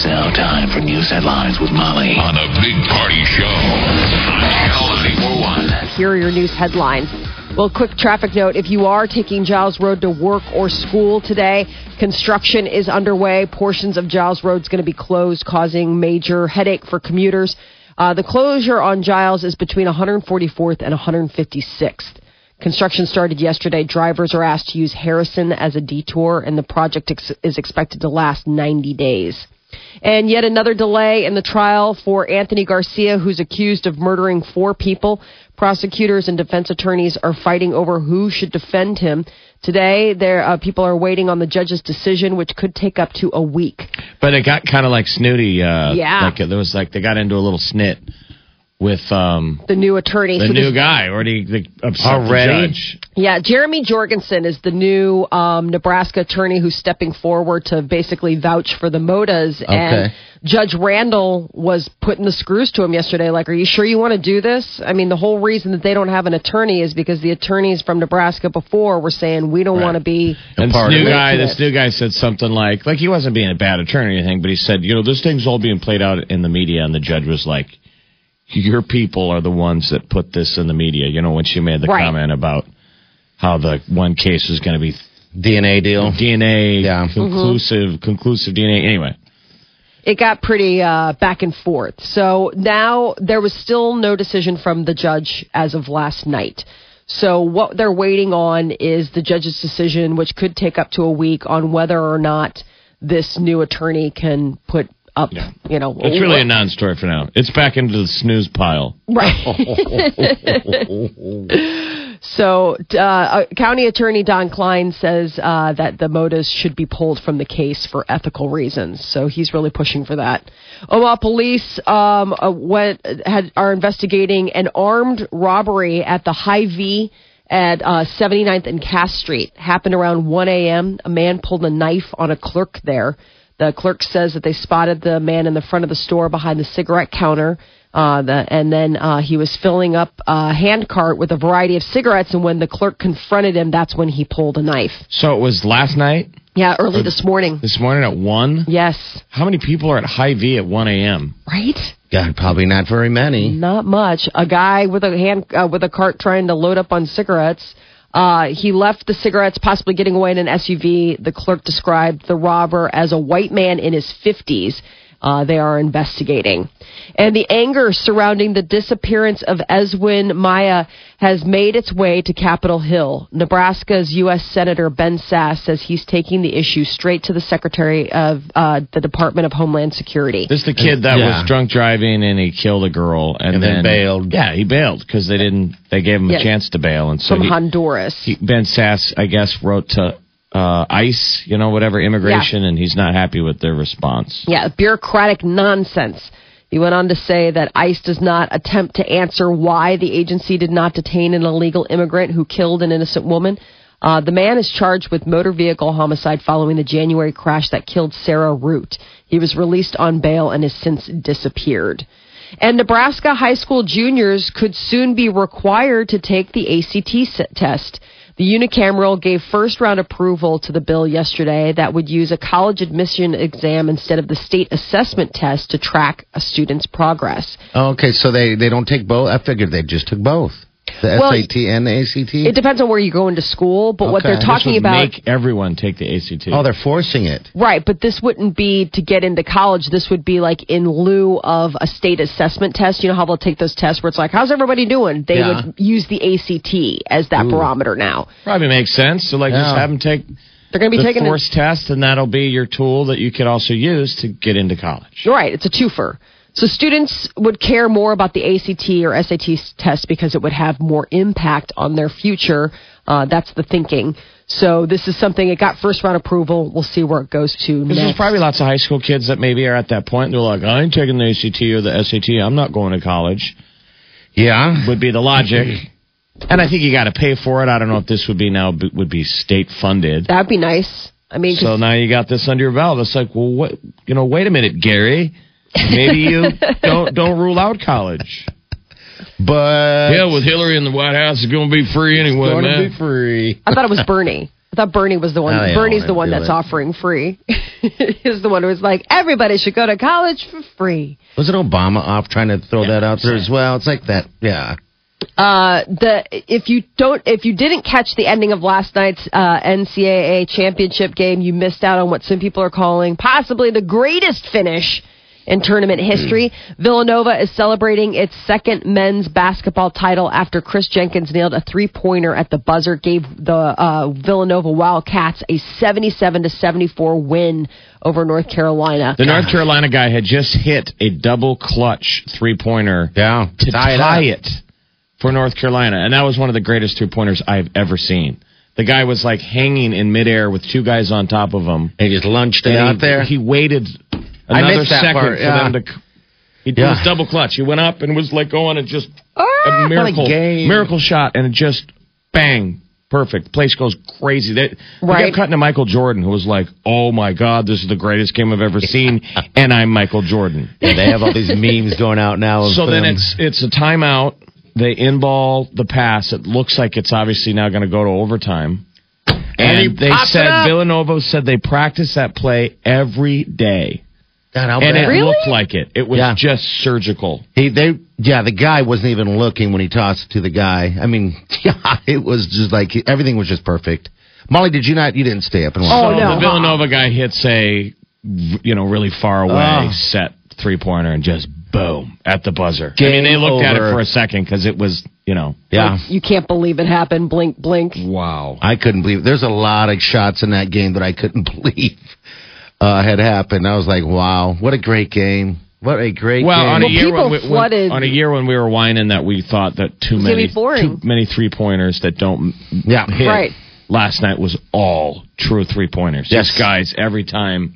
It's now time for news headlines with Molly on a big party show on Channel Here are your news headlines. Well, quick traffic note if you are taking Giles Road to work or school today, construction is underway. Portions of Giles Road is going to be closed, causing major headache for commuters. Uh, the closure on Giles is between 144th and 156th. Construction started yesterday. Drivers are asked to use Harrison as a detour, and the project ex- is expected to last 90 days. And yet another delay in the trial for Anthony Garcia, who's accused of murdering four people. Prosecutors and defense attorneys are fighting over who should defend him. Today, there uh, people are waiting on the judge's decision, which could take up to a week. But it got kind of like snooty. Uh, Yeah. Like there was like they got into a little snit with um The new attorney, the So new this- guy already the, upset Already? the judge. Yeah, Jeremy Jorgensen is the new um, Nebraska attorney who's stepping forward to basically vouch for the Mottas. And Okay. Judge Randall was putting the screws to him yesterday. Like, are you sure you want to do this? I mean, the whole reason that they don't have an attorney is because the attorneys from Nebraska before were saying we don't Right. want to be. And this new guy, this new guy said something like, like he wasn't being a bad attorney or anything, but he said, you know, this thing's all being played out in the media, and the judge was like, your people are the ones that put this in the media. You know, when she made the Right. comment about how the one case was going to be DNA deal. DNA Yeah. conclusive, conclusive DNA. Anyway, It got pretty uh, back and forth. So now there was still no decision from the judge as of last night. So what they're waiting on is the judge's decision, which could take up to a week, on whether or not this new attorney can put up, you know, it's really a non-story for now. It's back into the snooze pile. Right. So, uh, uh, County Attorney Don Kleine says uh, that the Mottas should be pulled from the case for ethical reasons. So he's really pushing for that. Omaha police um, uh, went had are investigating an armed robbery at the Hy-Vee at uh, 79th and Cass Street. Happened around 1 a.m. A man pulled a knife on a clerk there. The clerk says that they spotted the man in the front of the store behind the cigarette counter. Uh, the, and then uh, he was filling up a hand cart with a variety of cigarettes. And when the clerk confronted him, that's when he pulled a knife. So it was last night, Yeah, early this morning. this morning at one. Yes. How many people are at Hy-Vee at one a.m.? Right? God, probably not very many. Not much. A guy with a hand uh, with a cart trying to load up on cigarettes. Uh, he left the cigarettes, possibly getting away in an SUV. The clerk described the robber as a white man in his 50s. Uh, they are investigating. And the anger surrounding the disappearance of Eswin Mejia has made its way to Capitol Hill. Nebraska's U.S. Senator Ben Sasse says he's taking the issue straight to the Secretary of uh, the Department of Homeland Security. This the kid that Yeah. was drunk driving and he killed a girl and, And then bailed. Yeah, he bailed because they didn't. They gave him Yeah. a chance to bail, and so from he, Honduras. he, Ben Sasse, I guess, wrote to uh, ICE, you know, whatever immigration, and he's not happy with their response. Yeah, bureaucratic nonsense. He went on to say that ICE does not attempt to answer why the agency did not detain an illegal immigrant who killed an innocent woman. Uh, the man is charged with motor vehicle homicide following the January crash that killed Sarah Root. He was released on bail and has since disappeared. And Nebraska high school juniors could soon be required to take the ACT test. The unicameral gave first round approval to the bill yesterday that would use a college admission exam instead of the state assessment test to track a student's progress. Okay, so they, they don't take both. I figured they just took both. The Well, SAT and the ACT. It depends on where you go into school, but what they're talking This would about make everyone take the ACT. oh, they're forcing it. Right, but this wouldn't be to get into college. This would be like in lieu of a state assessment test. You know how they'll take those tests where it's like, how's everybody doing? They Yeah. would use the ACT as that barometer now. Probably makes sense. So, like, just have them take They're going to be the taking force test, and that'll be your tool that you could also use to get into college. Right, it's a twofer. So students would care more about the ACT or SAT test because it would have more impact on their future. Uh, that's the thinking. So this is something it got first round approval. We'll see where it goes to Because there's probably lots of high school kids that maybe are at that point. They're like, I ain't taking the ACT or the SAT. I'm not going to college. Yeah. Would be the logic. And I think you got to pay for it. I don't know if this would be now would be state funded. That'd be nice. I mean, So now you got this under your belt. It's like, well, what? You know, wait a minute, Gary. Maybe you don't don't rule out college. But Yeah, with Hillary in the White House, it's going to be free anyway, going man. to be free. I thought it was Bernie. I thought Bernie was the one. Oh, yeah, Bernie's the one that's it. offering free. He's the one who was like, everybody should go to college for free. Wasn't Obama off trying to throw that out there as well? It's like that. Yeah. Uh, the if you don't if you didn't catch the ending of last night's uh, NCAA championship game, you missed out on what some people are calling possibly the greatest finish in tournament history. Villanova is celebrating its second men's basketball title after Kris Jenkins nailed a three pointer at the buzzer, gave the uh, Villanova Wildcats a seventy-seven to seventy-four win over North Carolina. The North Carolina guy had just hit a double clutch three pointer Yeah. to Tie tie, it it, for North Carolina, and that was one of the greatest three pointers I've ever seen. The guy was like hanging in midair with two guys on top of him. He just lunched it out he, there. He waited I another missed second part, for them to. He did Yeah. his double clutch. He went up and was like going and just Ah, a miracle, game. miracle shot, and it just bang, perfect. Place goes crazy. They, they Right. kept cutting to Michael Jordan, who was like, "Oh my God, this is the greatest game I've ever seen," and I'm Michael Jordan. yeah, they have all these memes going out now. So then them. it's it's a timeout. They inball the pass. It looks like it's obviously now going to go to overtime. And, he they said. Villanova said they practice that play every day, God, and bad. it looked like it. It was Yeah. just surgical. He, they, yeah, the guy wasn't even looking when he tossed it to the guy. I mean, yeah, it was just like everything was just perfect. Molly, did you not? You didn't stay up and watch. Oh, so no. the Villanova guy hits a you know really far uh. away Oh. set three pointer and just boom at the buzzer. I Game mean, they looked at it for a second because it was you know Yeah, You can't believe it happened. Blink, blink. wow. I couldn't believe. There's a lot of shots in that game that I couldn't believe uh, had happened. I was like, wow, what a great game! What a great Well, game! on a Well, year people when, we, when- flooded- on a year when we were whining that we thought that too It's many too many three pointers that don't Yeah. hit. Right. Last night was all true three pointers. Yes. These guys every time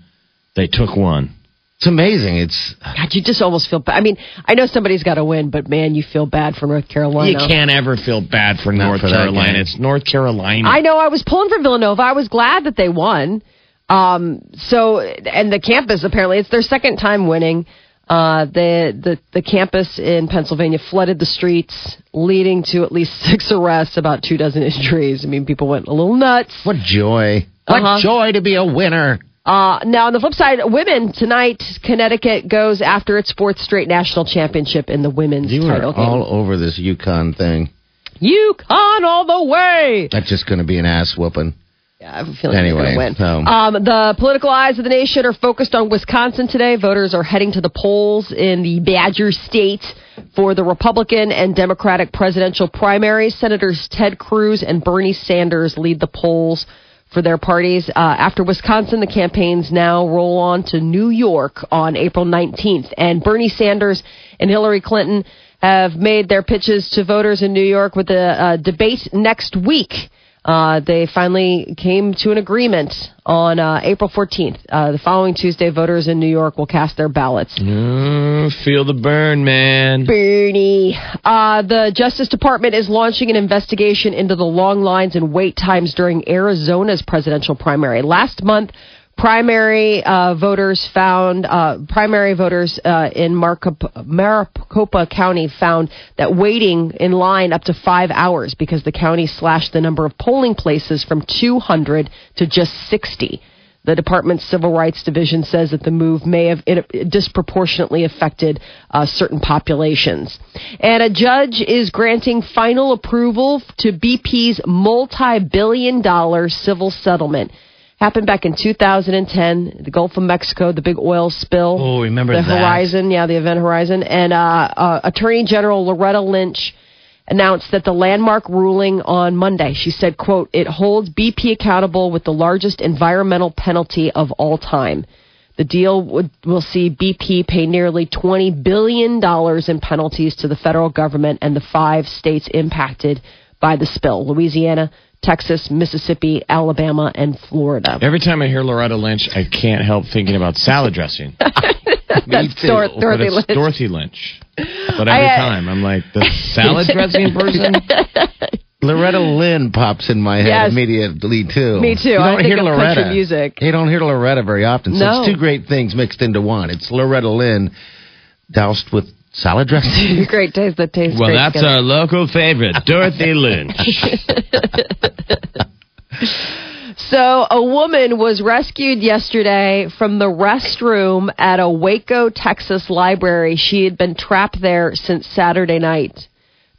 they took one. it's amazing. It's God, you just almost feel bad. I mean, I know somebody's got to win, but man, you feel bad for North Carolina. You can't ever feel bad for Not North for Carolina. It's North Carolina. I know I was pulling for Villanova. I was glad that they won. Um, so, and the campus apparently it's their second time winning. Uh, the, the the campus in Pennsylvania flooded the streets, leading to at least six arrests, about two dozen injuries. I mean, people went a little nuts. what joy! What Uh-huh. joy to be a winner! Uh, now, on the flip side, women tonight, Connecticut goes after its fourth straight national championship in the women's You title game. all over this UConn thing. UConn all the way. That's just going to be an ass whooping. I have a feeling Anyway, going to win. so- Um, the political eyes of the nation are focused on Wisconsin today. Voters are heading to the polls in the Badger State for the Republican and Democratic presidential primaries. Senators Ted Cruz and Bernie Sanders lead the polls for their parties. Uh, after Wisconsin, the campaigns now roll on to New York on April 19th. And Bernie Sanders and Hillary Clinton have made their pitches to voters in New York with a uh, debate next week. Uh, they finally came to an agreement on uh, April 14th. Uh, the following Tuesday, voters in New York will cast their ballots. Mm, feel the burn, man. Bernie. Uh, the Justice Department is launching an investigation into the long lines and wait times during Arizona's presidential primary. Last month, primary uh, voters found uh, primary voters uh, in Maricopa, County found that waiting in line up to five hours because the county slashed the number of polling places from 200 to just 60. The department's civil rights division says that the move may have disproportionately affected uh, certain populations. And a judge is granting final approval to BP's multi billion dollar civil settlement. Happened back in 2010, the Gulf of Mexico, the big oil spill. Oh, remember that. the that. Horizon, yeah, the Event Horizon. And uh, uh, Attorney General Loretta Lynch announced that the landmark ruling on Monday. She said, quote, it holds BP accountable with the largest environmental penalty of all time. The deal would, will see BP pay nearly $20 billion in penalties to the federal government and the five states impacted by the spill Louisiana, Texas, Mississippi, Alabama, and Florida. Every time I hear Loretta Lynch, I can't help thinking about salad dressing. That's too. Dor- Dorothy it's Lynch. Dorothy Lynch. But every I, uh, time I'm like, the salad dressing person? Loretta Lynn pops in my head Yes. immediately too. Me too. You I don't think hear of Loretta. country music. You don't hear Loretta very often. So No. it's two great things mixed into one. It's Loretta Lynn doused with salad dressing. Great taste that tastes Well, great. that's together. our local favorite, Dorothy Lynch. So, a woman was rescued yesterday from the restroom at a Waco, Texas library. She had been trapped there since Saturday night.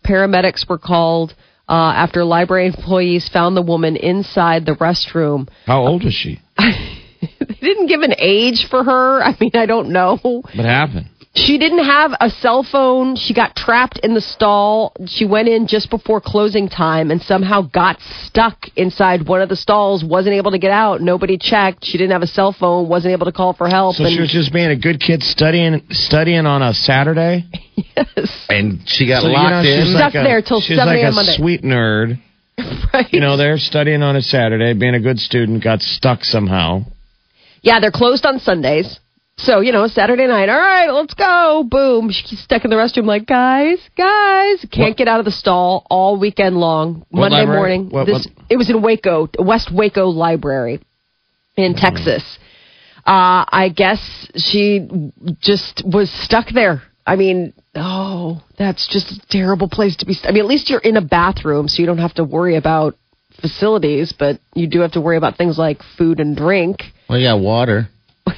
Paramedics were called uh, after library employees found the woman inside the restroom. How old is she? They didn't give an age for her. I mean, I don't know. What happened? She didn't have a cell phone. She got trapped in the stall. She went in just before closing time and somehow got stuck inside one of the stalls. Wasn't able to get out. Nobody checked. She didn't have a cell phone. Wasn't able to call for help. So she was just being a good kid studying studying on a Saturday? Yes. And she got So, you know, locked she's in. Stuck like a- there till she's 7 like a.m. a Monday. sweet nerd. right. You know, they're studying on a Saturday, being a good student, got stuck somehow. yeah, they're closed on Sundays. So, you know, Saturday night, all right, let's go. Boom. She's stuck in the restroom like, guys, guys, can't What- get out of the stall all weekend long. What Monday library? morning. What- this, It was in Waco, West Waco Library in Mm-hmm. Texas. Uh, I guess she just was stuck there. I mean, oh, that's just a terrible place to be. st- I mean, at least you're in a bathroom, so you don't have to worry about facilities, but you do have to worry about things like food and drink, Well, yeah, water.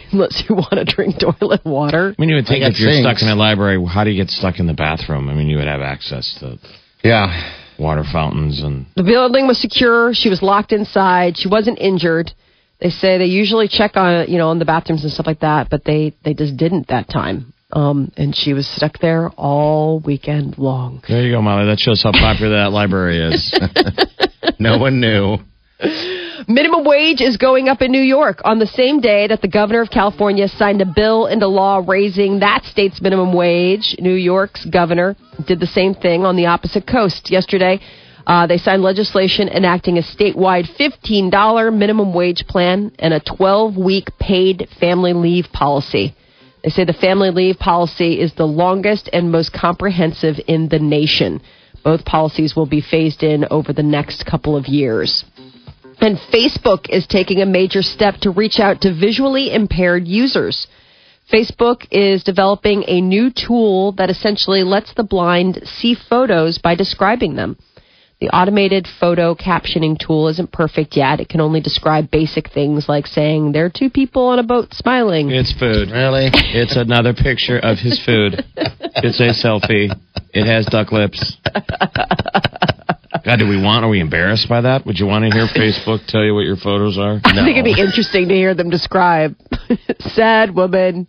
unless you want to drink toilet water. I mean, you would think I if you're sinks. stuck in a library, how do you get stuck in the bathroom? I mean, you would have access to Yeah. water fountains and. The building was secure. She was locked inside. She wasn't injured. They say they usually check on you know on the bathrooms and stuff like that, but they they just didn't that time. Um, and she was stuck there all weekend long. There you go, Molly. That shows how popular that library is. No one knew. Minimum wage is going up in New York on the same day that the governor of California signed a bill into law raising that state's minimum wage. New York's governor did the same thing on the opposite coast yesterday. Uh, they signed legislation enacting a statewide $15 minimum wage plan and a 12 week paid family leave policy. They say the family leave policy is the longest and most comprehensive in the nation. Both policies will be phased in over the next couple of years. And Facebook is taking a major step to reach out to visually impaired users. Facebook is developing a new tool that essentially lets the blind see photos by describing them. The automated photo captioning tool isn't perfect yet. It can only describe basic things like saying there are two people on a boat smiling. it's food. Really? It's another picture of his food. It's a selfie. It has duck lips. God, do we want? Are we embarrassed by that? Would you want to hear Facebook tell you what your photos are? I think it'd be interesting to hear them describe. Sad woman.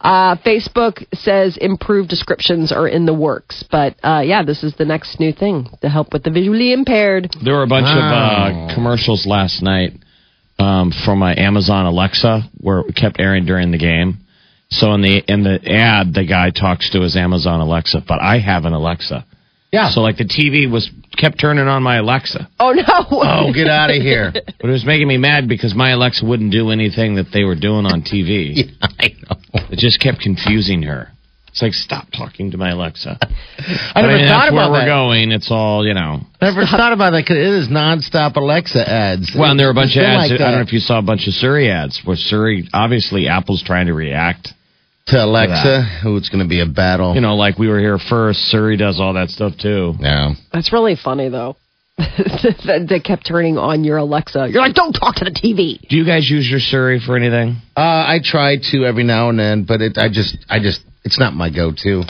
Uh, Facebook says improved descriptions are in the works, but uh, yeah, this is the next new thing to help with the visually impaired. There were a bunch Wow. of uh, commercials last night um, from my Amazon Alexa where it kept airing during the game. So in the in the ad, the guy talks to his Amazon Alexa, but I have an Alexa. Yeah. So like the TV was kept turning on my Alexa, Oh no! oh, get out of here. but it was making me mad because my Alexa wouldn't do anything that they were doing on TV. yeah, I know. It just kept confusing her. It's like stop talking to my Alexa. I never mean, thought that's where about we're that. going. It's all you know. I Never thought about that 'cause it is nonstop Alexa ads. Well, and there were a bunch It's of ads. like I don't know if you saw a bunch of Siri ads where Siri, obviously, Apple's trying to react. To Alexa. Oh, it's going to be a battle. You know, like we were here first. Siri does all that stuff too. yeah. That's really funny though. that they kept turning on your Alexa. You're like, don't talk to the TV. Do you guys use your Siri for anything? Uh, I try to every now and then, but it, I just, I just, it's not my go-to.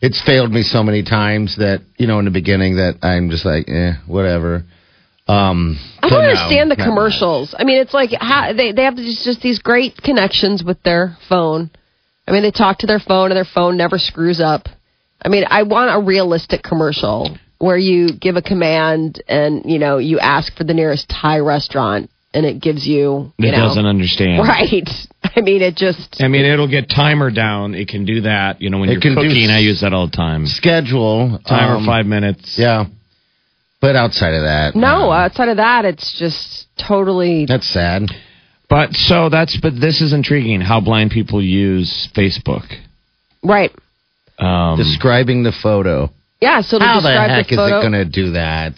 It's failed me so many times that you know in the beginning that I'm just like, eh, whatever. Um, I don't no, understand the not commercials. I mean, it's like how, they they have just, just these great connections with their phone. I mean, they talk to their phone and their phone never screws up. I mean, I want a realistic commercial where you give a command and you know you ask for the nearest Thai restaurant and it gives you. you It know, doesn't understand. Right. I mean, it just. I mean, it'll get timer down. It can do that. You know, when It you're can do cooking, I use that all the time. Schedule Timer um, five minutes. Yeah. But outside of that, No, uh, outside of that, it's just totally. that's sad. But so that's but this is intriguing how blind people use Facebook. Right. Um, Describing the photo. Yeah, so to How the heck the is photo, it going to do that?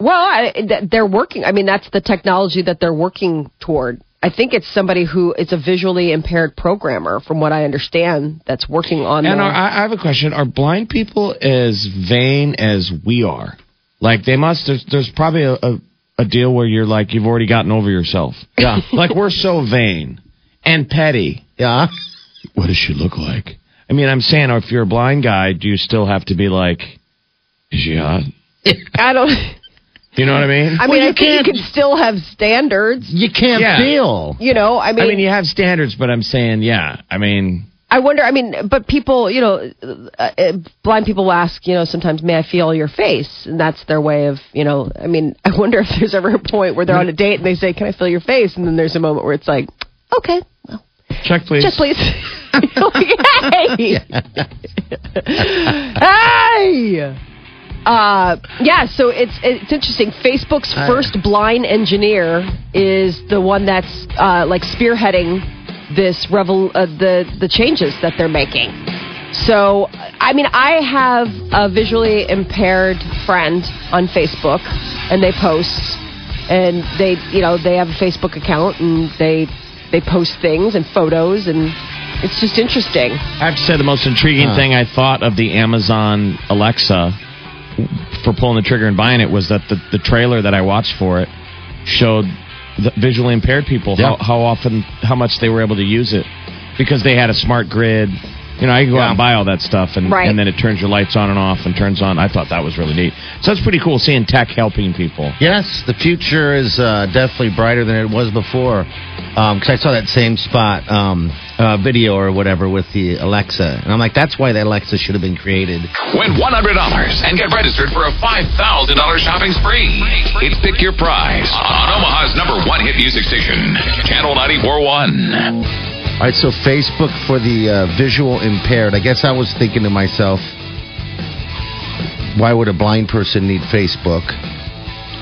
Well, I, th- they're working. I mean, that's the technology that they're working toward. I think it's somebody who is a visually impaired programmer, from what I understand, that's working on. and are, I I have a question: Are blind people as vain as we are? Like they must. There's, there's probably a, a, a deal where you're like you've already gotten over yourself. Yeah. like we're so vain and petty. Yeah. What does she look like? I mean, I'm saying, if you're a blind guy, do you still have to be like, is she hot? I don't. You know what I mean? I Well, mean, you I think you can't- can still have standards. You can't Yeah. feel. You know, I mean, I mean, you have standards, but I'm saying, yeah. I mean, I wonder. I mean, but people, you know, uh, uh, blind people ask, you know, sometimes, may I feel your face? And that's their way of, you know, I mean, I wonder if there's ever a point where they're on a date and they say, can I feel your face? And then there's a moment where it's like, okay, well, check please. check please. Hey, hey. Uh, yeah, so it's it's interesting. Facebook's first blind engineer is the one that's uh, like spearheading this revel uh, the the changes that they're making. So, I mean, I have a visually impaired friend on Facebook, and they post, and they you know they have a Facebook account, and they they post things and photos, and it's just interesting. I have to say, the most intriguing thing I thought of the Amazon Alexa for pulling the trigger and buying it was that the, the trailer that I watched for it showed the visually impaired people Yeah. how, how often, how much they were able to use it because they had a smart grid. You know, I can go out and buy all that stuff, and, Right. and then it turns your lights on and off and turns on. I thought that was really neat. So it's pretty cool seeing tech helping people. Yes, the future is uh, definitely brighter than it was before. Because I saw that same spot um, uh, video or whatever with the Alexa, and I'm like, that's why the Alexa should have been created. Win $100 and get registered for a $5,000 shopping spree. It's Pick Your Prize on Omaha's number one hit music station, Channel 94.1. All right, so Facebook for the uh, visual impaired. I guess I was thinking to myself, why would a blind person need Facebook?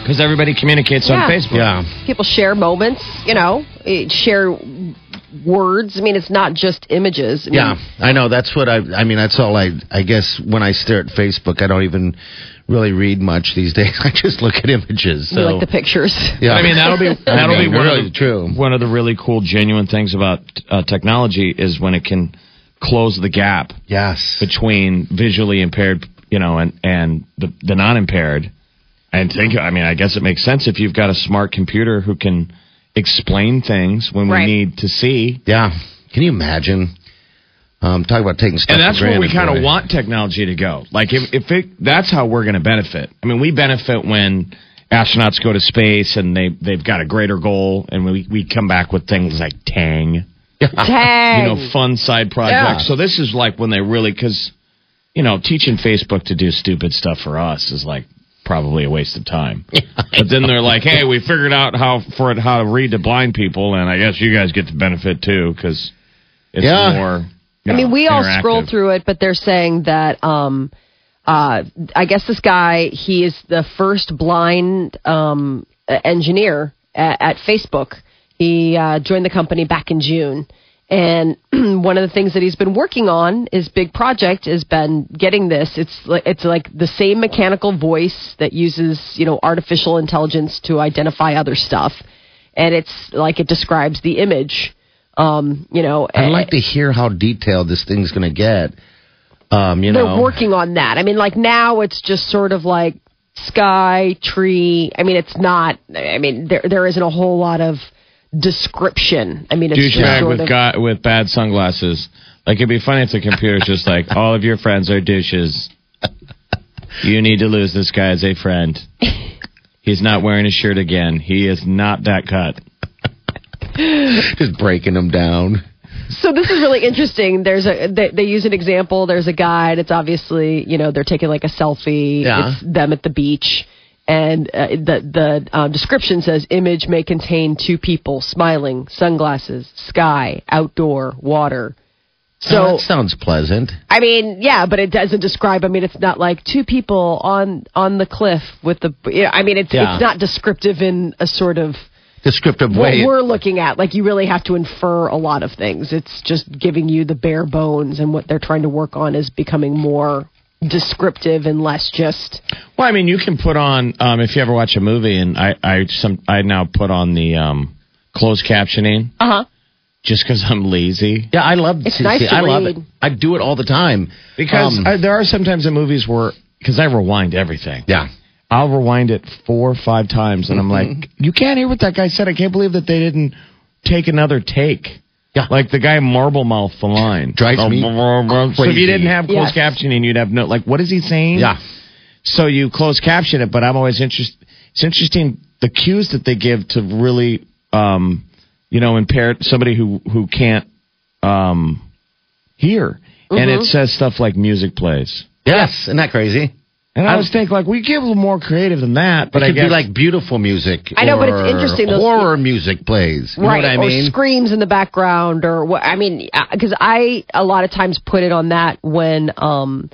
Because everybody communicates Yeah. on Facebook. Yeah. people share moments, you know, eh, share words. I mean, it's not just images. I mean, Yeah, I know. That's what I. I mean, that's all I. I guess when I stare at Facebook, I don't even really read much these days. I just look at images. we So like the pictures. yeah, I mean, that'll be that'll mean, be one really of the, true. One of the really cool, genuine things about uh, technology is when it can close the gap Yes. between visually impaired, you know, and and the the non-impaired. And think, I mean, I guess it makes sense if you've got a smart computer who can explain things when Right. we need to see. Yeah. Can you imagine? Um, talk about taking stuff And that's for where we kind of want technology to go. Like if if it, that's how we're going to benefit. I mean, we benefit when astronauts go to space and they they've got a greater goal, and we we come back with things like Tang. Tang, you know, fun side projects. Yeah. So this is like when they really, because, you know, teaching Facebook to do stupid stuff for us is like probably a waste of time. but then they're like, hey, we figured out how for it how to read to blind people, and I guess you guys get the benefit too because it's Yeah. more. I mean, we all scroll through it, but they're saying that um, uh, I guess this guy he is the first blind um, engineer at, at Facebook. He uh, joined the company back in June, and one of the things that he's been working on, his big project, has been getting this. It's like it's like the same mechanical voice that uses you know artificial intelligence to identify other stuff, and it's like it describes the image. Um, you know, I'd like to hear how detailed this thing's going to get. Um, you they're know, working on that. I mean, like now it's just sort of like sky, tree. I mean, it's not. I mean, there there isn't a whole lot of description. I mean, it's just douchebag sort with of. guy, with bad sunglasses. Like it'd be funny if the computer's just like all of your friends are douches. You need to lose this guy as a friend. He's not wearing a shirt again. He is not that cut. just breaking them down. So this is really interesting. There's a they, they use an example. There's a guide. It's obviously you know they're taking like a selfie. Yeah. It's them at the beach. And uh, the the uh, description says image may contain two people smiling, sunglasses, sky, outdoor, water. So Oh, that sounds pleasant. I mean, yeah, but it doesn't describe. I mean, it's not like two people on on the cliff with the. You know, I mean, it's Yeah. it's not descriptive in a sort of Descriptive what way. we're looking at. Like you really have to infer a lot of things. It's just giving you the bare bones, and what they're trying to work on is becoming more descriptive and less just. Well, I mean, you can put on um, if you ever watch a movie, and I I some I now put on the um, closed captioning Uh huh. just because I'm lazy. Yeah, I love. It's see, nice see, to I love read. it. I do it all the time Because Um, uh, there are sometimes in movies where because I rewind everything. yeah, I'll rewind it four or five times, and I'm like, you can't hear what that guy said. I can't believe that they didn't take another take. Yeah. Like the guy marble mouth the line. Drives me So if you didn't have closed Yes. captioning, you'd have no like what is he saying? yeah. So you close caption it, but I'm always interested. It's interesting the cues that they give to really, um, you know, impair somebody who who can't um, hear, and Mm-hmm. it says stuff like music plays. Yes, isn't that crazy? And I always think like we get a little more creative than that, but it I could guess be like beautiful music. I know, but it's interesting, those- Horror music plays. You right know what I mean? or screams in the background or what i mean because i a lot of times put it on that when um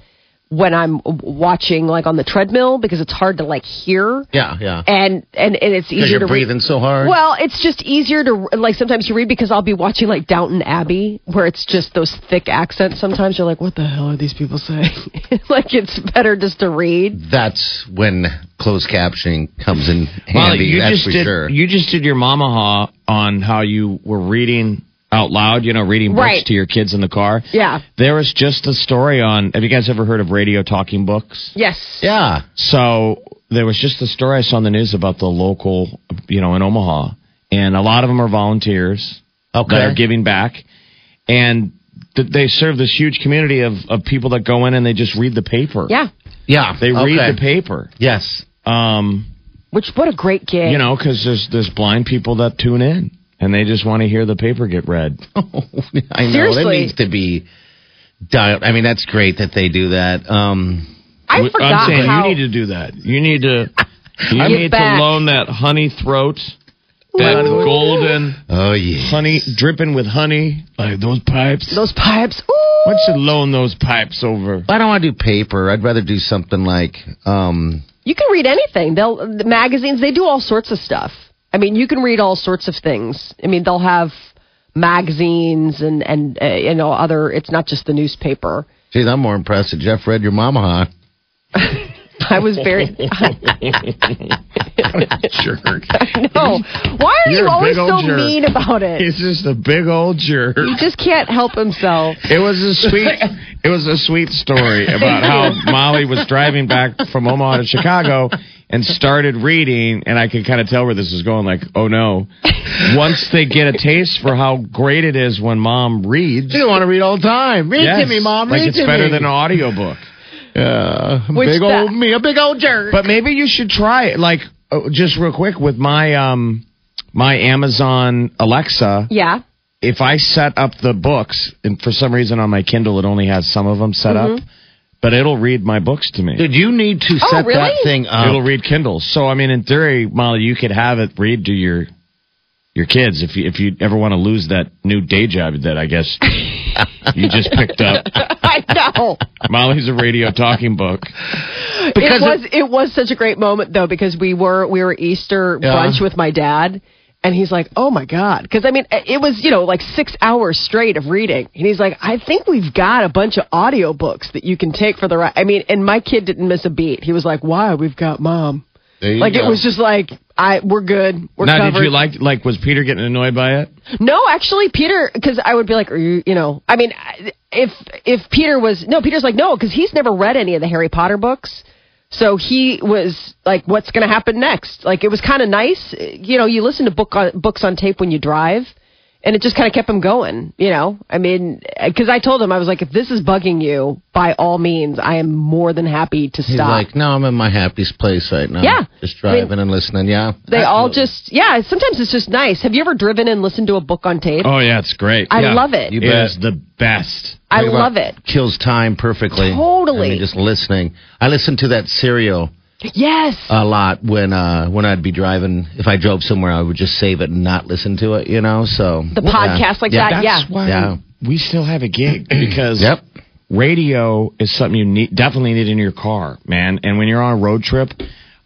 when i'm watching like on the treadmill because it's hard to like hear yeah, yeah. and and, and it's easier you're to read breathing so hard. well, it's just easier to like sometimes you read because I'll be watching like Downton Abbey where it's just those thick accents. Sometimes you're like, what the hell are these people saying? like it's better just to read. That's when closed captioning comes in Molly, handy. you that's just for did sure. you just did your mama ha on how you were reading out loud, you know, reading books Right. to your kids in the car. Yeah. There was just a story on. Have you guys ever heard of radio talking books? Yes. yeah. So there was just a story I saw on the news about the local, you know, in Omaha, and a lot of them are volunteers Okay. that are giving back, and th- they serve this huge community of, of people that go in and they just read the paper. Yeah. yeah. they read the paper. Yes. Um, Which what a great gig. you know, because there's there's blind people that tune in and they just want to hear the paper get read. I know. Seriously. That needs to be done. I mean, that's great that they do that. Um, I I'm forgot saying how you need to do that. You need to you Give need back. to loan that honey throat, that Ooh. golden oh, yeah. honey dripping with honey, like those pipes. those pipes. Ooh. Why don't you loan those pipes over? I don't want to do paper. I'd rather do something like, um, You can read anything. They'll the magazines. They do all sorts of stuff. I mean, you can read all sorts of things. I mean, they'll have magazines and and uh, you know other. It's not just the newspaper. geez, I'm more impressed that Jeff read your mama, huh? I was very. Jerk. no, why are You're you always so jerk. mean about it? He's just a big old jerk. He just can't help himself. It was a sweet. It was a sweet story about how Molly was driving back from Omaha to Chicago and started reading, and I could kind of tell where this was going. Like, oh no! Once they get a taste for how great it is when mom reads, You want to read all the time. Read yes, to me, mom. Read like read it's to better me. than an audiobook. Yeah, Which big that- old me, a big old jerk. But maybe you should try it. Like, oh, just real quick with my um my Amazon Alexa. Yeah. if I set up the books, and for some reason on my Kindle it only has some of them set up, but it'll read my books to me. Did you need to Oh, set that really? thing up? It'll read Kindle. So I mean, in theory, Molly, you could have it read to your your kids if you if you ever want to lose that new day job that I guess you just picked up. I know. Molly's a radio talking book. it Because was it was such a great moment though because we were we were Easter Yeah. brunch with my dad and he's like, "Oh my god." Because I mean, it was, you know, like 6 hours straight of reading. And he's like, "I think we've got a bunch of audiobooks that you can take for the ride." I mean, and my kid didn't miss a beat. He was like, "Why? We've got mom." Like it was just like, "I we're good. We're now, covered." did you like like was Peter getting annoyed by it? No, actually, Peter, because I would be like, are you, you know, I mean, if if Peter was no, Peter's like no, because he's never read any of the Harry Potter books, so he was like, what's going to happen next? Like it was kind of nice, you know. You listen to book on, books on tape when you drive, and it just kind of kept him going, you know. I mean, because I told him I was like, if this is bugging you, by all means, I am more than happy to He's stop. like, no, I'm in my happiest place right now. Yeah. Just I mean, driving and listening. Yeah. they all just, yeah. Sometimes it's just nice. Have you ever driven and listened to a book on tape? Oh yeah, it's great. I Yeah. love it. You It bet. is the best. I love it. Kills time perfectly. Totally. I mean, just listening. I listen to that serial Yes. a lot when uh when I'd be driving. If I drove somewhere, I would just save it and not listen to it. You know, so The podcast like that, yeah. That's why Yeah. we still have a gig because Yep. radio is something you need, definitely need in your car, man. And when you're on a road trip,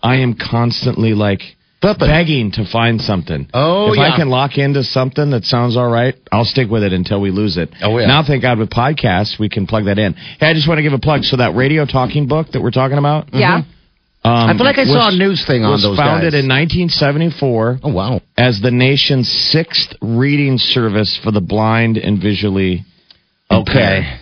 I am constantly like Flipping. begging to find something. Oh, if yeah. I can lock into something that sounds all right, I'll stick with it until we lose it. Oh, yeah. Now, thank God, with podcasts, we can plug that in. Hey, I just want to give a plug. So that radio talking book that we're talking about, Yeah. Um, I feel like I saw a news thing on was those founded guys. in 1974 Oh wow. as the nation's sixth reading service for the blind and visually impaired. Okay.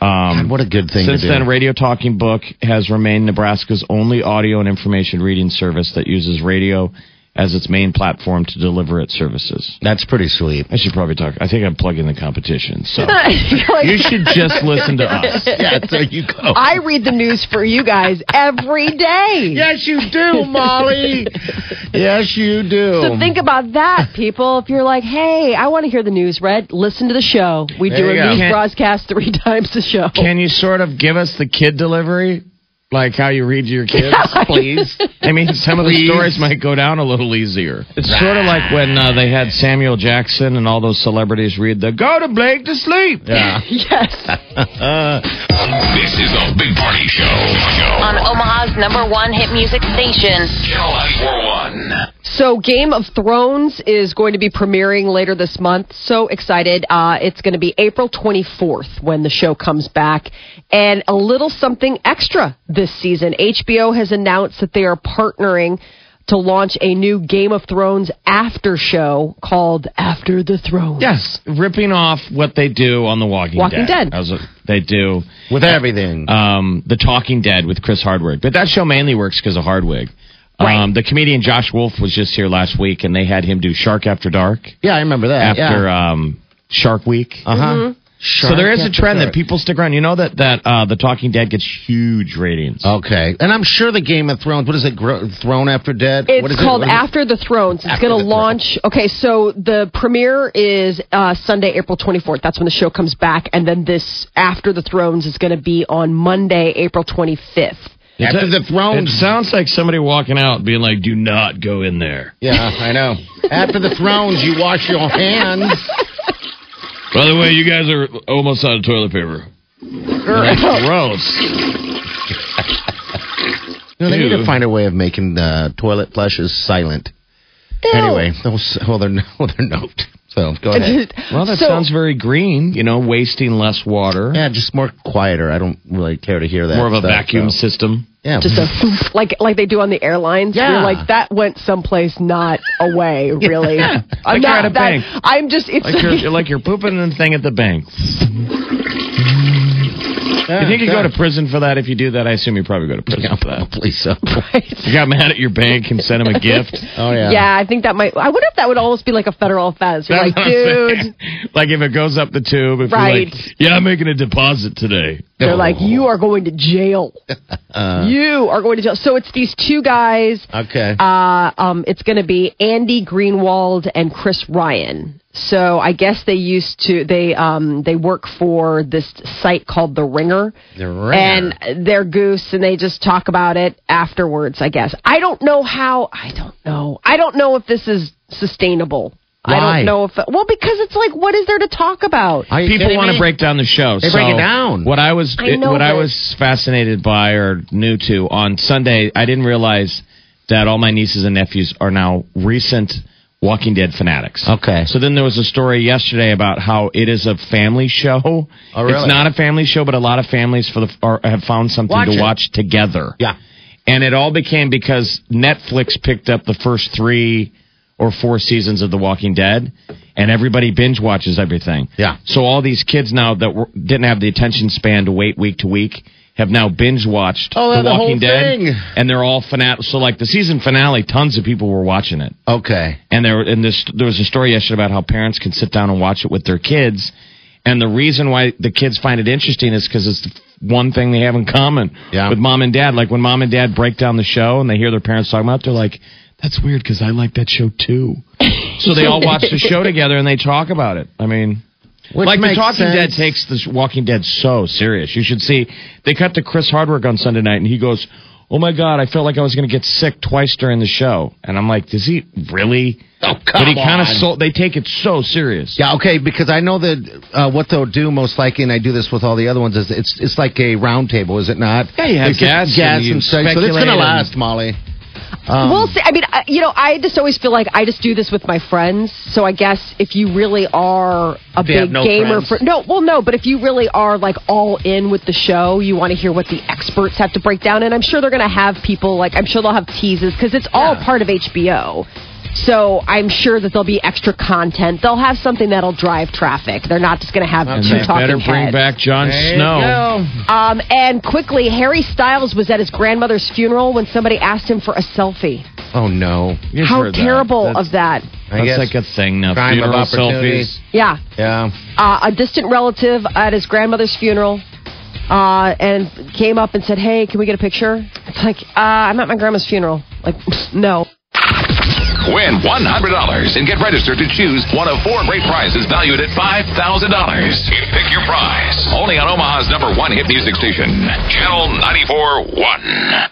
Um, God, what a good thing Since to do. then, Radio Talking Book has remained Nebraska's only audio and information reading service that uses radio as its main platform to deliver its services. That's pretty sweet. I should probably talk. I think I'm plugging the competition. So You're like- you should just listen to us. Yeah, there you go. I read the news for you guys every day. yes, you do, Molly. yes, you do. So think about that, people. If you're like, hey, I want to hear the news read, listen to the show. We There do a go. news Can- broadcast three times a show. Can you sort of give us the kid delivery? Like how you read to your kids? please. I mean, some of the Please. stories might go down a little easier. It's sort of like when uh, they had Samuel Jackson and all those celebrities read the "Go to Blake to sleep." Yeah. yes. This is the Big Party Show. on Omaha's number one hit music station. Channel 941. So, Game of Thrones is going to be premiering later this month. So excited. Uh, it's going to be April 24th when the show comes back. And a little something extra this season. HBO has announced that they are partnering to launch a new Game of Thrones after show called After the Throne. Yes, ripping off what they do on The Walking, Walking Dead. As a- they do With everything. um, The Talking Dead with Chris Hardwick. But that show mainly works because of Hardwick. Um, the comedian Josh Wolf was just here last week, and they had him do Shark After Dark yeah, I remember that. after yeah. um, Shark Week. Uh huh. Mm-hmm. So there is a trend that people stick around. You know that that uh, The Talking Dead gets huge ratings. Okay, and I'm sure the Game of Thrones. What is it? Gro- Throne After Dead. It's What is called it? What is it? After the Thrones. It's going to the launch. Okay, so the premiere is uh, Sunday, April 24th. That's when the show comes back. And then this After the Thrones is going to be on Monday, April 25th. After the throne. It sounds like somebody walking out being like, "Do not go in there." Yeah, I know. After the Thrones, you wash your hands. By the way, you guys are almost out of toilet paper. Gross. You know, they need to find a way of making uh, toilet flushes silent. Anyway, those, well, they're well, they're not. So go ahead. Well, that So- sounds very green. You know, wasting less water. Yeah, just more quieter. I don't really care to hear that. More of a stuff, vacuum so. system. Yeah, Just a thump, like like they do on the airlines. Yeah. You're like that went someplace not away. Really, I'm Like you're at a that- bank. I'm just. It's Like you're, you're like you're pooping in the thing at the bank. Yeah, You think you go to prison for that? If you do that, I assume you probably go to prison Yeah, for that. probably so. You got mad at your bank and sent him a gift. Oh yeah. yeah. I think that might. I wonder if that would almost be like a federal offense. You're That's like, dude. Like if it goes up the tube, if Right. you're like, yeah, I'm making a deposit today. They're like, you are going to jail. you are going to jail. So it's these two guys. Okay. Uh, um, it's going to be Andy Greenwald and Chris Ryan. So I guess they used to they um they work for this site called The Ringer. The Ringer. And they're goose and they just talk about it afterwards, I guess. I don't know how I don't know. I don't know if this is sustainable. Why? I don't know if well because it's like what is there to talk about? Are People want to break down the show. They so break it down. What I was I know, what I was fascinated by or new to on Sunday, I didn't realize that all my nieces and nephews are now recent Walking Dead fanatics. Okay. So then there was a story yesterday about how it is a family show. Oh, oh really? It's not a family show, but a lot of families for the are, have found something Watch to it. watch together. Yeah. And it all became because Netflix picked up the first three or four seasons of The Walking Dead, and everybody binge watches everything. Yeah. So all these kids now that were, didn't have the attention span to wait week to week have now binge watched Oh, The the Walking whole Dead, thing. and they're all fanatics. So like the season finale, tons of people were watching it. Okay. And there, and this, there was a story yesterday about how parents can sit down and watch it with their kids. And the reason why the kids find it interesting is because it's the one thing they have in common Yeah. with mom and dad. Like when mom and dad break down the show and they hear their parents talking about, it, they're like, "That's weird because I like that show too." so they all watch the show together and they talk about it. I mean, Which like the Talking Dead takes the Walking Dead so serious. You should see. They cut to Chris Hardwick on Sunday night, and he goes, "Oh my god, I felt like I was going to get sick twice during the show," and I'm like, "Does he really?" Oh, come but he kind of so they take it so serious. Yeah, okay, because I know that uh, what they'll do most likely, and I do this with all the other ones, is it's it's like a round table, is it not? Yeah, you have sit- guests gas and you and. So it's going to last, Molly. Um, we'll see. I mean, you know, I just always feel like I just do this with my friends. So I guess if you really are a If you have big no gamer, friends. for no, well, no, but if you really are like all in with the show, you want to hear what the experts have to break down. And I'm sure they're going to have people like I'm sure they'll have teases because it's all Yeah. part of HBO. So I'm sure that there'll be extra content. They'll have something that'll drive traffic. They're not just going to have And two they talking better bring heads. back Jon Snow. Um, and quickly, Harry Styles was at his grandmother's funeral when somebody asked him for a selfie. Oh no! You've How heard that. terrible of that. I That's guess like a thing now. crime of Funeral opportunity. selfies. Yeah. Yeah. uh, a distant relative at his grandmother's funeral uh, and came up and said, "Hey, can we get a picture?" It's like, uh, I'm at my grandma's funeral. Like, no. Win $100 and get registered to choose one of four great prizes valued at $5,000. Pick your prize. Only on Omaha's number one hit music station, Channel 94.1.